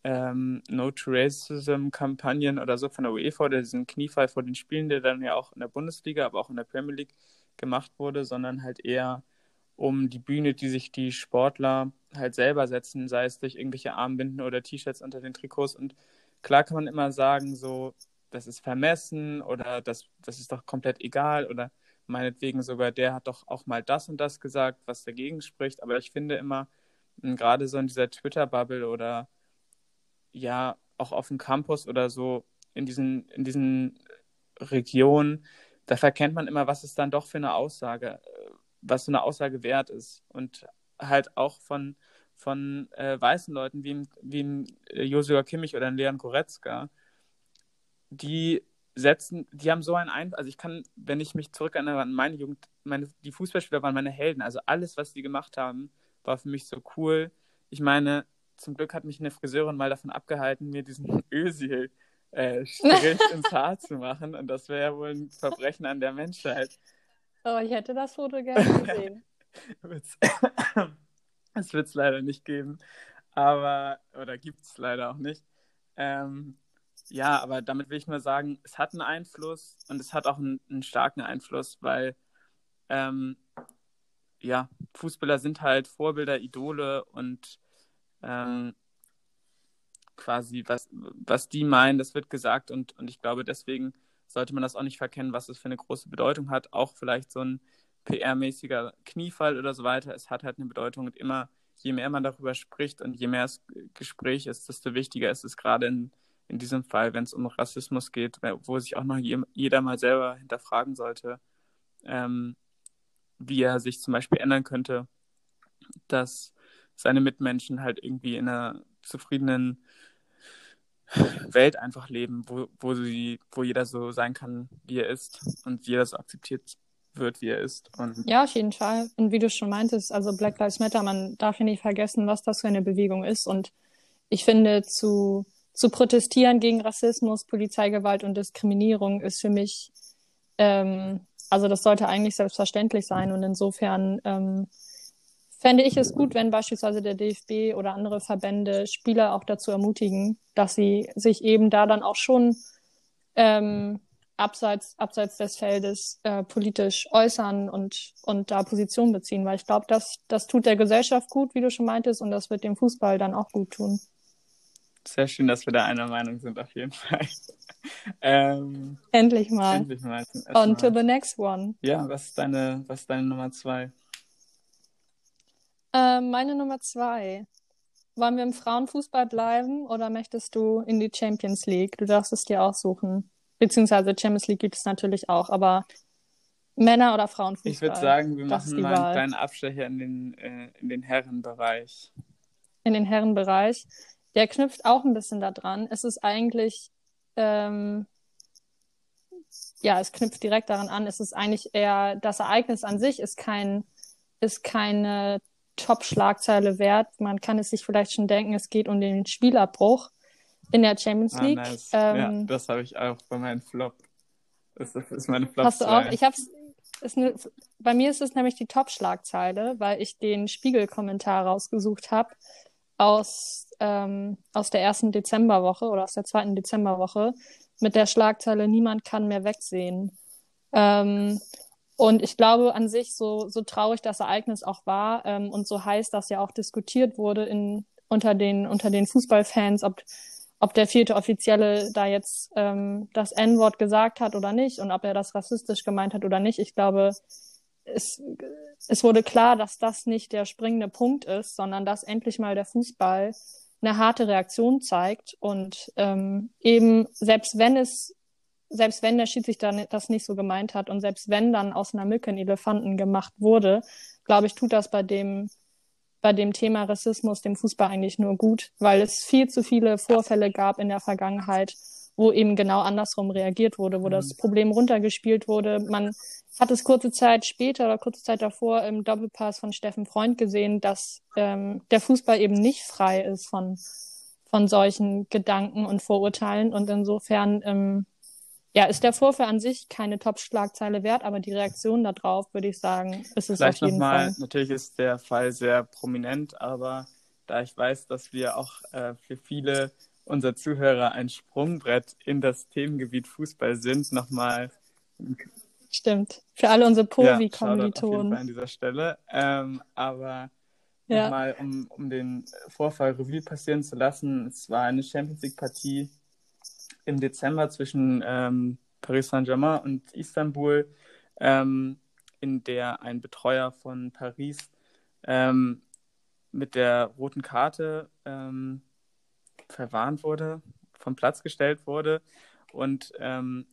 ähm, No to Racism-Kampagnen oder so von der UEFA oder diesen Kniefall vor den Spielen, der dann ja auch in der Bundesliga, aber auch in der Premier League gemacht wurde, sondern halt eher um die Bühne, die sich die Sportler halt selber setzen, sei es durch irgendwelche Armbinden oder T-Shirts unter den Trikots. Und klar kann man immer sagen, so, das ist vermessen oder das, das ist doch komplett egal oder meinetwegen sogar, der hat doch auch mal das und das gesagt, was dagegen spricht. Aber ich finde immer, gerade so in dieser Twitter-Bubble oder ja, auch auf dem Campus oder so, in diesen, in diesen Regionen, da verkennt man immer, was es dann doch für eine Aussage, was so eine Aussage wert ist. Und halt auch von, von äh, weißen Leuten wie, wie äh, Joshua Kimmich oder Leon Goretzka, die setzen, die haben so einen Einfluss, also ich kann, wenn ich mich zurückerinnere an meine Jugend, meine, die Fußballspieler waren meine Helden, also alles, was die gemacht haben, war für mich so cool. Ich meine, zum Glück hat mich eine Friseurin mal davon abgehalten, mir diesen <laughs> Ösil äh, Strich ins Haar zu machen und das wäre ja wohl ein Verbrechen an der Menschheit. Oh, ich hätte das Foto gerne gesehen. <laughs> <coughs> Es wird es leider nicht geben. Aber, oder gibt es leider auch nicht. Ähm, ja, aber damit will ich nur sagen, es hat einen Einfluss und es hat auch einen, einen starken Einfluss, weil ähm, ja, Fußballer sind halt Vorbilder, Idole und ähm, quasi, was, was die meinen, das wird gesagt und, und ich glaube, deswegen sollte man das auch nicht verkennen, was es für eine große Bedeutung hat. Auch vielleicht so ein PR-mäßiger Kniefall oder so weiter. Es hat halt eine Bedeutung und immer, je mehr man darüber spricht und je mehr es Gespräch ist, desto wichtiger ist es gerade in, in diesem Fall, wenn es um Rassismus geht, wo sich auch noch jeder mal selber hinterfragen sollte, ähm, wie er sich zum Beispiel ändern könnte, dass seine Mitmenschen halt irgendwie in einer zufriedenen Welt einfach leben, wo, wo, sie, wo jeder so sein kann, wie er ist und jeder so akzeptiert wird, wie er ist. Und ja, auf jeden Fall. Und wie du schon meintest, also Black Lives Matter, man darf ja nicht vergessen, was das für eine Bewegung ist. Und ich finde, zu, zu protestieren gegen Rassismus, Polizeigewalt und Diskriminierung ist für mich, ähm, also das sollte eigentlich selbstverständlich sein. Und insofern ähm, fände ich es gut, wenn beispielsweise der DFB oder andere Verbände Spieler auch dazu ermutigen, dass sie sich eben da dann auch schon ähm, abseits, abseits des Feldes äh, politisch äußern und, und da Position beziehen, weil ich glaube, das, das tut der Gesellschaft gut, wie du schon meintest, und das wird dem Fußball dann auch gut tun. Sehr schön, dass wir da einer Meinung sind, auf jeden Fall. <laughs> ähm, endlich mal. Endlich mal. On to the next one. Ja, was ist deine, was ist deine Nummer zwei? Äh, meine Nummer zwei. Wollen wir im Frauenfußball bleiben oder möchtest du in die Champions League? Du darfst es dir aussuchen. Beziehungsweise Champions League gibt es natürlich auch, aber Männer- oder Frauenfußball? Ich würde sagen, wir machen mal einen kleinen Abstecher in den, äh, in den Herrenbereich. In den Herrenbereich. Der knüpft auch ein bisschen daran. Es ist eigentlich, ähm, ja, es knüpft direkt daran an. Es ist eigentlich eher, das Ereignis an sich ist kein, ist keine Top-Schlagzeile wert. Man kann es sich vielleicht schon denken, es geht um den Spielabbruch in der Champions ah, League. Ah, nice. ähm, ja, das habe ich auch bei meinem Flop. Das ist meine Flop. Hast du auch? Ich hab's. Ist ne, bei mir ist es nämlich die Top-Schlagzeile, weil ich den Spiegel-Kommentar rausgesucht habe aus, ähm, aus der ersten Dezemberwoche oder aus der zweiten Dezemberwoche mit der Schlagzeile Niemand kann mehr wegsehen. Ähm, und ich glaube an sich, so, so traurig das Ereignis auch war ähm, und so heiß, dass ja auch diskutiert wurde in, unter, den, unter den Fußballfans, ob ob der vierte Offizielle da jetzt ähm, das N-Wort gesagt hat oder nicht und ob er das rassistisch gemeint hat oder nicht. Ich glaube, es, es wurde klar, dass das nicht der springende Punkt ist, sondern dass endlich mal der Fußball eine harte Reaktion zeigt und ähm, eben selbst wenn es selbst wenn der Schiedsrichter das nicht so gemeint hat und selbst wenn dann aus einer Mücke ein Elefanten gemacht wurde, glaube ich, tut das bei dem bei dem Thema Rassismus dem Fußball eigentlich nur gut, weil es viel zu viele Vorfälle gab in der Vergangenheit, wo eben genau andersrum reagiert wurde, wo mhm. das Problem runtergespielt wurde. Man hat es kurze Zeit später oder kurze Zeit davor im Doppelpass von Steffen Freund gesehen, dass ähm, der Fußball eben nicht frei ist von, von solchen Gedanken und Vorurteilen. Und insofern ähm, ja, ist der Vorfall an sich keine Top-Schlagzeile wert, aber die Reaktion darauf, würde ich sagen, ist es Vielleicht auf jeden noch mal, Fall. Natürlich ist der Fall sehr prominent, aber da ich weiß, dass wir auch äh, für viele unserer Zuhörer ein Sprungbrett in das Themengebiet Fußball sind, nochmal. Stimmt. Für alle unsere Povi-Kommilitonen. Ja, an dieser Stelle. Ähm, aber ja. nochmal, um, um den Vorfall Revue passieren zu lassen, es war eine Champions League-Partie im Dezember zwischen ähm, Paris Saint-Germain und Istanbul, ähm, in der ein Betreuer von Paris ähm, mit der roten Karte ähm, verwarnt wurde, vom Platz gestellt wurde. Und ähm,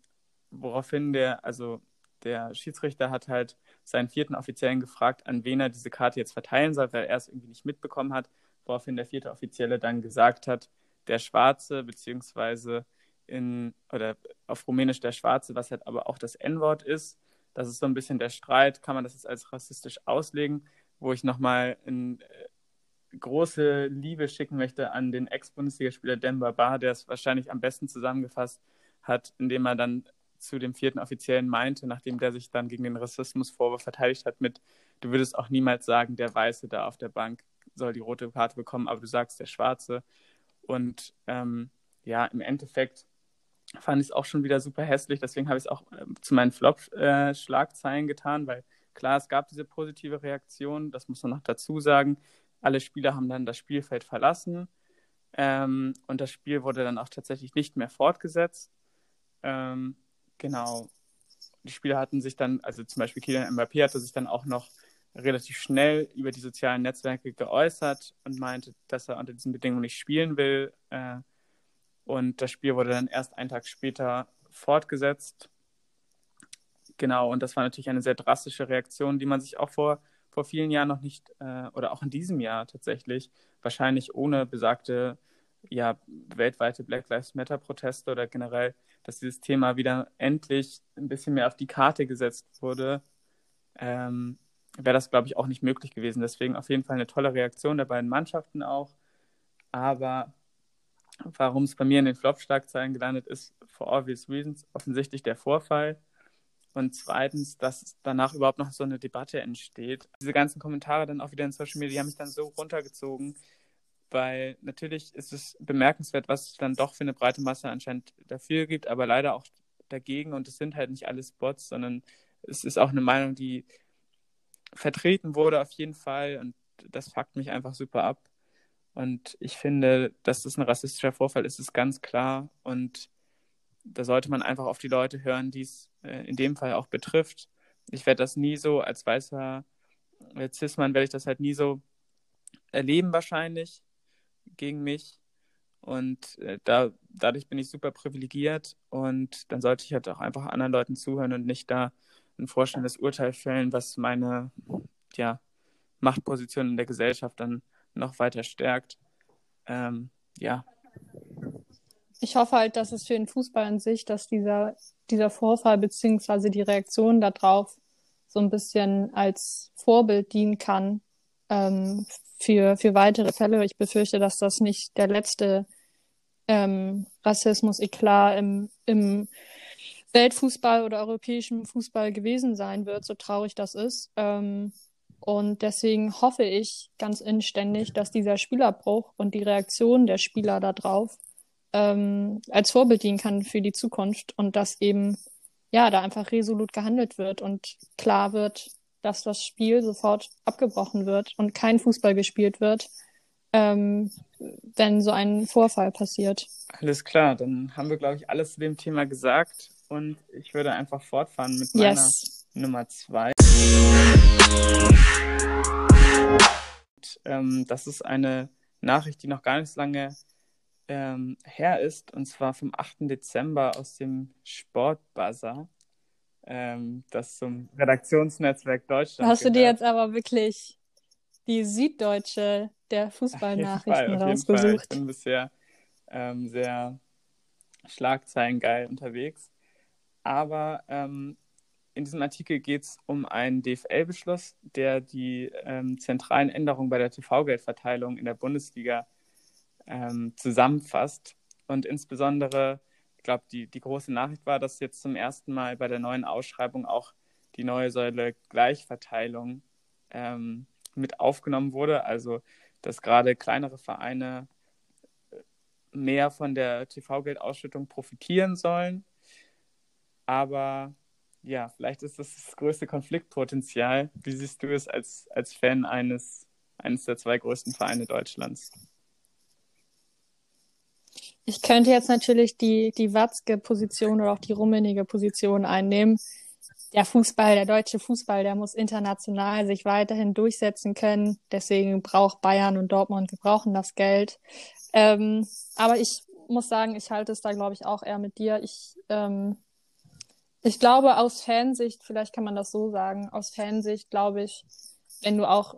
woraufhin der, also der Schiedsrichter hat halt seinen vierten Offiziellen gefragt, an wen er diese Karte jetzt verteilen soll, weil er es irgendwie nicht mitbekommen hat, woraufhin der vierte Offizielle dann gesagt hat, der Schwarze, beziehungsweise in, oder auf Rumänisch der Schwarze, was halt aber auch das N-Wort ist. Das ist so ein bisschen der Streit, kann man das jetzt als rassistisch auslegen, wo ich nochmal in große Liebe schicken möchte an den Ex-Bundesligaspieler Demba Ba, der es wahrscheinlich am besten zusammengefasst hat, indem er dann zu dem vierten Offiziellen meinte, nachdem der sich dann gegen den Rassismusvorwurf verteidigt hat, mit, du würdest auch niemals sagen, der Weiße da auf der Bank soll die rote Karte bekommen, aber du sagst der Schwarze. Und ähm, ja, im Endeffekt fand ich es auch schon wieder super hässlich, deswegen habe ich es auch äh, zu meinen Flop-Schlagzeilen äh, getan, weil klar, es gab diese positive Reaktion, das muss man noch dazu sagen, alle Spieler haben dann das Spielfeld verlassen ähm, und das Spiel wurde dann auch tatsächlich nicht mehr fortgesetzt. Ähm, genau. Die Spieler hatten sich dann, also zum Beispiel Kylian Mbappé hatte sich dann auch noch relativ schnell über die sozialen Netzwerke geäußert und meinte, dass er unter diesen Bedingungen nicht spielen will. Äh, und das Spiel wurde dann erst einen Tag später fortgesetzt. Genau, und das war natürlich eine sehr drastische Reaktion, die man sich auch vor vor vielen Jahren noch nicht, äh, oder auch in diesem Jahr tatsächlich, wahrscheinlich ohne besagte ja, weltweite Black Lives Matter-Proteste oder generell, dass dieses Thema wieder endlich ein bisschen mehr auf die Karte gesetzt wurde, ähm, wäre das, glaube ich, auch nicht möglich gewesen. Deswegen auf jeden Fall eine tolle Reaktion der beiden Mannschaften auch. Aber warum es bei mir in den Flop-Schlagzeilen gelandet ist, for obvious reasons, offensichtlich der Vorfall. Und zweitens, dass danach überhaupt noch so eine Debatte entsteht. Diese ganzen Kommentare dann auch wieder in Social Media, haben mich dann so runtergezogen, weil natürlich ist es bemerkenswert, was es dann doch für eine breite Masse anscheinend dafür gibt, aber leider auch dagegen. Und es sind halt nicht alles Bots, sondern es ist auch eine Meinung, die vertreten wurde auf jeden Fall. Und das fuckt mich einfach super ab. Und ich finde, dass das ein rassistischer Vorfall ist, ist ganz klar. Und da sollte man einfach auf die Leute hören, die es äh, in dem Fall auch betrifft. Ich werde das nie so, als weißer äh, Cis-Mann werde ich das halt nie so erleben wahrscheinlich gegen mich. Und äh, da, dadurch bin ich super privilegiert und dann sollte ich halt auch einfach anderen Leuten zuhören und nicht da ein vorstellendes Urteil fällen, was meine ja, Machtposition in der Gesellschaft dann noch weiter stärkt. Ähm, ja, ich hoffe halt, dass es für den Fußball an sich, dass dieser, dieser Vorfall beziehungsweise die Reaktion darauf so ein bisschen als Vorbild dienen kann ähm, für, für weitere Fälle. Ich befürchte, dass das nicht der letzte ähm, Rassismus-Eklat im, im Weltfußball oder europäischen Fußball gewesen sein wird, so traurig das ist. Ähm, und deswegen hoffe ich ganz inständig, dass dieser Spielerbruch und die Reaktion der Spieler darauf ähm, als Vorbild dienen kann für die Zukunft und dass eben ja da einfach resolut gehandelt wird und klar wird, dass das Spiel sofort abgebrochen wird und kein Fußball gespielt wird, ähm, wenn so ein Vorfall passiert. Alles klar, dann haben wir, glaube ich, alles zu dem Thema gesagt und ich würde einfach fortfahren mit meiner yes. Nummer zwei. Ähm, das ist eine Nachricht, die noch gar nicht so lange ähm, her ist, und zwar vom 8. Dezember aus dem Sportbuzzer, ähm, das zum Redaktionsnetzwerk Deutschland. Hast gehört. du dir jetzt aber wirklich die Süddeutsche der Fußballnachrichten rausgesucht? Ich bin bisher ähm, sehr Schlagzeilen geil unterwegs. Aber ähm, in diesem Artikel geht es um einen DFL-Beschluss, der die ähm, zentralen Änderungen bei der TV-Geldverteilung in der Bundesliga ähm, zusammenfasst. Und insbesondere, ich glaube, die, die große Nachricht war, dass jetzt zum ersten Mal bei der neuen Ausschreibung auch die neue Säule Gleichverteilung ähm, mit aufgenommen wurde. Also, dass gerade kleinere Vereine äh, mehr von der TV-Geldausschüttung profitieren sollen. Aber ja, vielleicht ist das das größte Konfliktpotenzial. Wie siehst du es als, als Fan eines, eines der zwei größten Vereine Deutschlands? Ich könnte jetzt natürlich die, die Watzke-Position oder auch die rummenige Position einnehmen. Der Fußball, der deutsche Fußball, der muss international sich weiterhin durchsetzen können. Deswegen braucht Bayern und Dortmund, wir brauchen das Geld. Ähm, aber ich muss sagen, ich halte es da, glaube ich, auch eher mit dir. Ich, ähm, ich glaube, aus Fansicht, vielleicht kann man das so sagen, aus Fansicht glaube ich, wenn du auch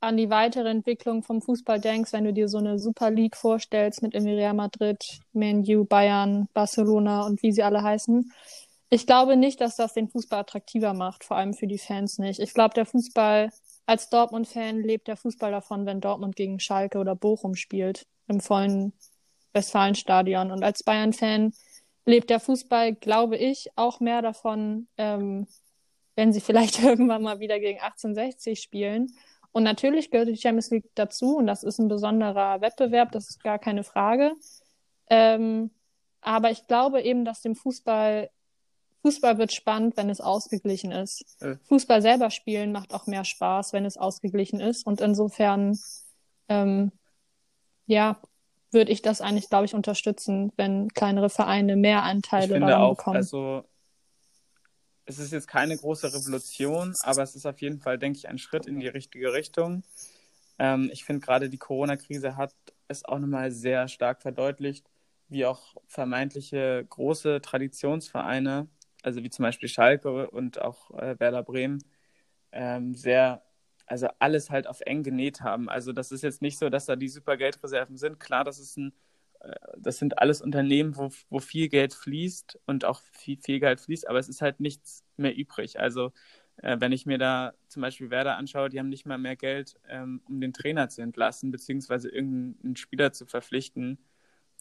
an die weitere Entwicklung vom Fußball denkst, wenn du dir so eine Super League vorstellst mit Real Madrid, Man U, Bayern, Barcelona und wie sie alle heißen. Ich glaube nicht, dass das den Fußball attraktiver macht, vor allem für die Fans nicht. Ich glaube, der Fußball, als Dortmund-Fan lebt der Fußball davon, wenn Dortmund gegen Schalke oder Bochum spielt, im vollen Westfalenstadion. Und als Bayern-Fan lebt der Fußball, glaube ich, auch mehr davon, ähm, wenn sie vielleicht <laughs> irgendwann mal wieder gegen 1860 spielen und natürlich gehört die Champions League dazu und das ist ein besonderer Wettbewerb, das ist gar keine Frage. Ähm, aber ich glaube eben, dass dem Fußball, Fußball wird spannend, wenn es ausgeglichen ist. Äh. Fußball selber spielen macht auch mehr Spaß, wenn es ausgeglichen ist. Und insofern, ähm, ja, würde ich das eigentlich, glaube ich, unterstützen, wenn kleinere Vereine mehr Anteile ich finde daran auch, bekommen. Also es ist jetzt keine große Revolution, aber es ist auf jeden Fall, denke ich, ein Schritt in die richtige Richtung. Ähm, ich finde gerade die Corona-Krise hat es auch nochmal sehr stark verdeutlicht, wie auch vermeintliche große Traditionsvereine, also wie zum Beispiel Schalke und auch äh, Werder Bremen, ähm, sehr, also alles halt auf eng genäht haben. Also das ist jetzt nicht so, dass da die super Geldreserven sind. Klar, das ist ein das sind alles Unternehmen, wo, wo viel Geld fließt und auch viel, viel Geld fließt, aber es ist halt nichts mehr übrig. Also äh, wenn ich mir da zum Beispiel Werder anschaue, die haben nicht mal mehr Geld, ähm, um den Trainer zu entlassen, beziehungsweise irgendeinen Spieler zu verpflichten.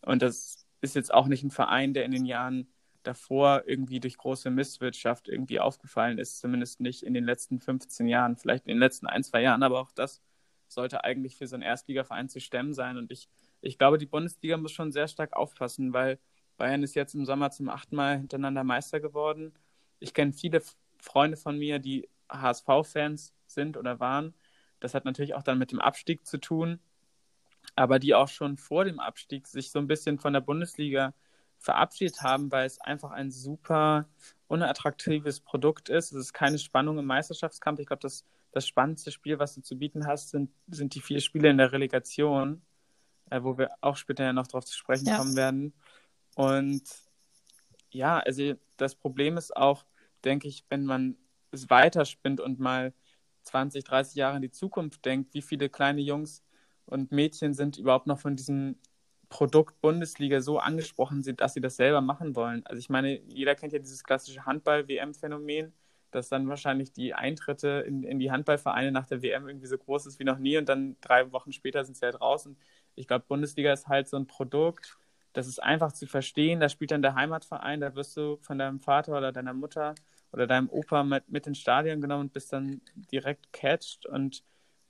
Und das ist jetzt auch nicht ein Verein, der in den Jahren davor irgendwie durch große Misswirtschaft irgendwie aufgefallen ist, zumindest nicht in den letzten 15 Jahren, vielleicht in den letzten ein, zwei Jahren, aber auch das sollte eigentlich für so einen Erstligaverein zu stemmen sein. Und ich ich glaube, die Bundesliga muss schon sehr stark aufpassen, weil Bayern ist jetzt im Sommer zum achten Mal hintereinander Meister geworden. Ich kenne viele Freunde von mir, die HSV-Fans sind oder waren. Das hat natürlich auch dann mit dem Abstieg zu tun, aber die auch schon vor dem Abstieg sich so ein bisschen von der Bundesliga verabschiedet haben, weil es einfach ein super unattraktives Produkt ist. Es ist keine Spannung im Meisterschaftskampf. Ich glaube, das, das spannendste Spiel, was du zu bieten hast, sind, sind die vier Spiele in der Relegation äh, wo wir auch später ja noch darauf zu sprechen ja. kommen werden. Und ja, also das Problem ist auch, denke ich, wenn man es weiterspinnt und mal 20, 30 Jahre in die Zukunft denkt, wie viele kleine Jungs und Mädchen sind überhaupt noch von diesem Produkt Bundesliga so angesprochen sind, dass sie das selber machen wollen. Also ich meine, jeder kennt ja dieses klassische Handball-WM-Phänomen, dass dann wahrscheinlich die Eintritte in, in die Handballvereine nach der WM irgendwie so groß ist wie noch nie und dann drei Wochen später sind sie halt draußen ich glaube, Bundesliga ist halt so ein Produkt, das ist einfach zu verstehen. Da spielt dann der Heimatverein, da wirst du von deinem Vater oder deiner Mutter oder deinem Opa mit, mit ins Stadion genommen und bist dann direkt catched. Und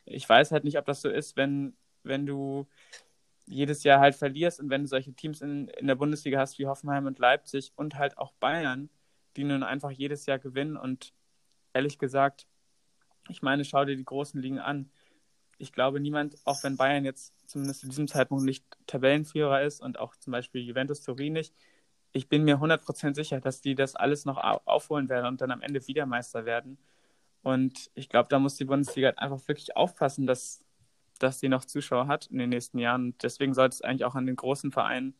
ich weiß halt nicht, ob das so ist, wenn, wenn du jedes Jahr halt verlierst und wenn du solche Teams in, in der Bundesliga hast wie Hoffenheim und Leipzig und halt auch Bayern, die nun einfach jedes Jahr gewinnen. Und ehrlich gesagt, ich meine, schau dir die großen Ligen an ich glaube, niemand, auch wenn Bayern jetzt zumindest zu diesem Zeitpunkt nicht Tabellenführer ist und auch zum Beispiel Juventus Turin nicht, ich bin mir 100% sicher, dass die das alles noch aufholen werden und dann am Ende wieder Meister werden. Und ich glaube, da muss die Bundesliga halt einfach wirklich aufpassen, dass, dass sie noch Zuschauer hat in den nächsten Jahren. Und deswegen sollte es eigentlich auch an den großen Vereinen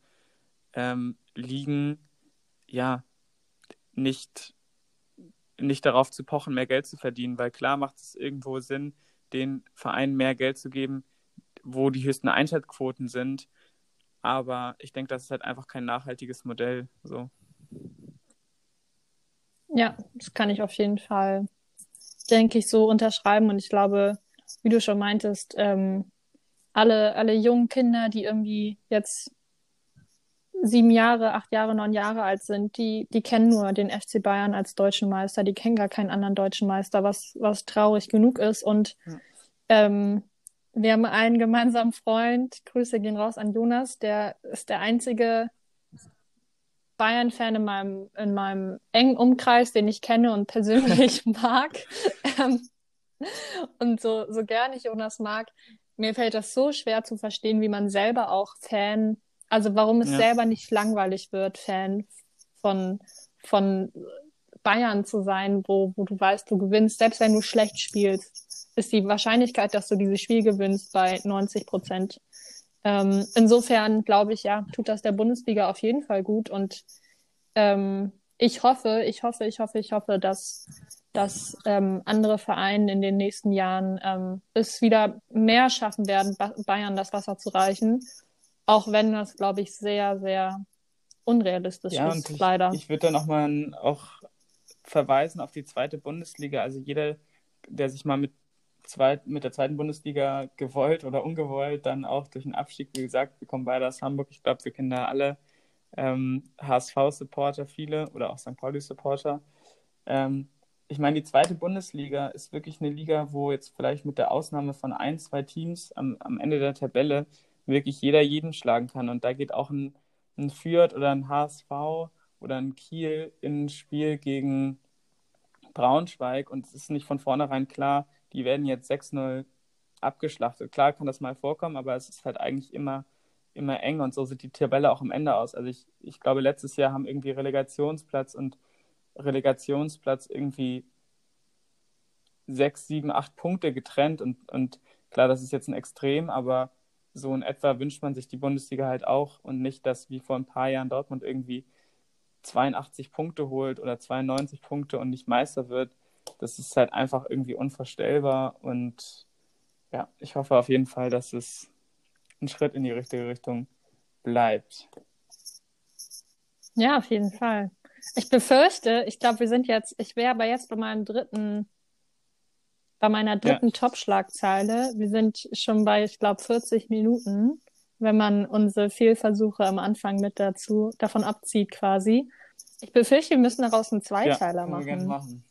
ähm, liegen, ja, nicht, nicht darauf zu pochen, mehr Geld zu verdienen, weil klar macht es irgendwo Sinn, den Vereinen mehr Geld zu geben, wo die höchsten Einschaltquoten sind. Aber ich denke, das ist halt einfach kein nachhaltiges Modell. So. Ja, das kann ich auf jeden Fall, denke ich, so unterschreiben. Und ich glaube, wie du schon meintest, ähm, alle, alle jungen Kinder, die irgendwie jetzt sieben Jahre, acht Jahre, neun Jahre alt sind, die, die kennen nur den FC Bayern als deutschen Meister, die kennen gar keinen anderen deutschen Meister, was, was traurig genug ist. Und ja. ähm, wir haben einen gemeinsamen Freund, Grüße gehen raus an Jonas, der ist der einzige Bayern-Fan in meinem, in meinem engen Umkreis, den ich kenne und persönlich <laughs> mag. Ähm, und so, so gern ich Jonas mag, mir fällt das so schwer zu verstehen, wie man selber auch Fan, also warum es ja. selber nicht langweilig wird, Fan von, von Bayern zu sein, wo, wo du weißt, du gewinnst, selbst wenn du schlecht spielst, ist die Wahrscheinlichkeit, dass du dieses Spiel gewinnst, bei 90 Prozent. Ähm, insofern glaube ich, ja, tut das der Bundesliga auf jeden Fall gut und ähm, ich hoffe, ich hoffe, ich hoffe, ich hoffe, dass dass ähm, andere Vereine in den nächsten Jahren ähm, es wieder mehr schaffen werden, ba Bayern das Wasser zu reichen. Auch wenn das, glaube ich, sehr, sehr unrealistisch ja, ist, ich, leider. Ich würde da nochmal auch verweisen auf die zweite Bundesliga. Also jeder, der sich mal mit, zweit, mit der zweiten Bundesliga gewollt oder ungewollt dann auch durch den Abstieg, wie gesagt, wir kommen beide aus Hamburg. Ich glaube, wir kennen da alle ähm, HSV-Supporter, viele oder auch St. Pauli-Supporter. Ähm, ich meine, die zweite Bundesliga ist wirklich eine Liga, wo jetzt vielleicht mit der Ausnahme von ein, zwei Teams am, am Ende der Tabelle wirklich jeder jeden schlagen kann. Und da geht auch ein, ein Fürth oder ein HSV oder ein Kiel in ein Spiel gegen Braunschweig und es ist nicht von vornherein klar, die werden jetzt 6-0 abgeschlachtet. Klar kann das mal vorkommen, aber es ist halt eigentlich immer, immer eng und so sieht die Tabelle auch am Ende aus. Also ich, ich glaube, letztes Jahr haben irgendwie Relegationsplatz und Relegationsplatz irgendwie sechs, sieben, acht Punkte getrennt. Und, und klar, das ist jetzt ein Extrem, aber so in etwa wünscht man sich die Bundesliga halt auch und nicht, dass wie vor ein paar Jahren Dortmund irgendwie 82 Punkte holt oder 92 Punkte und nicht Meister wird. Das ist halt einfach irgendwie unvorstellbar und ja, ich hoffe auf jeden Fall, dass es ein Schritt in die richtige Richtung bleibt. Ja, auf jeden Fall. Ich befürchte, ich glaube, wir sind jetzt, ich wäre aber jetzt bei meinem dritten, bei meiner dritten ja. Top-Schlagzeile. Wir sind schon bei, ich glaube, 40 Minuten, wenn man unsere Fehlversuche am Anfang mit dazu, davon abzieht quasi. Ich befürchte, wir müssen daraus einen Zweiteiler ja, machen. Wir gerne machen.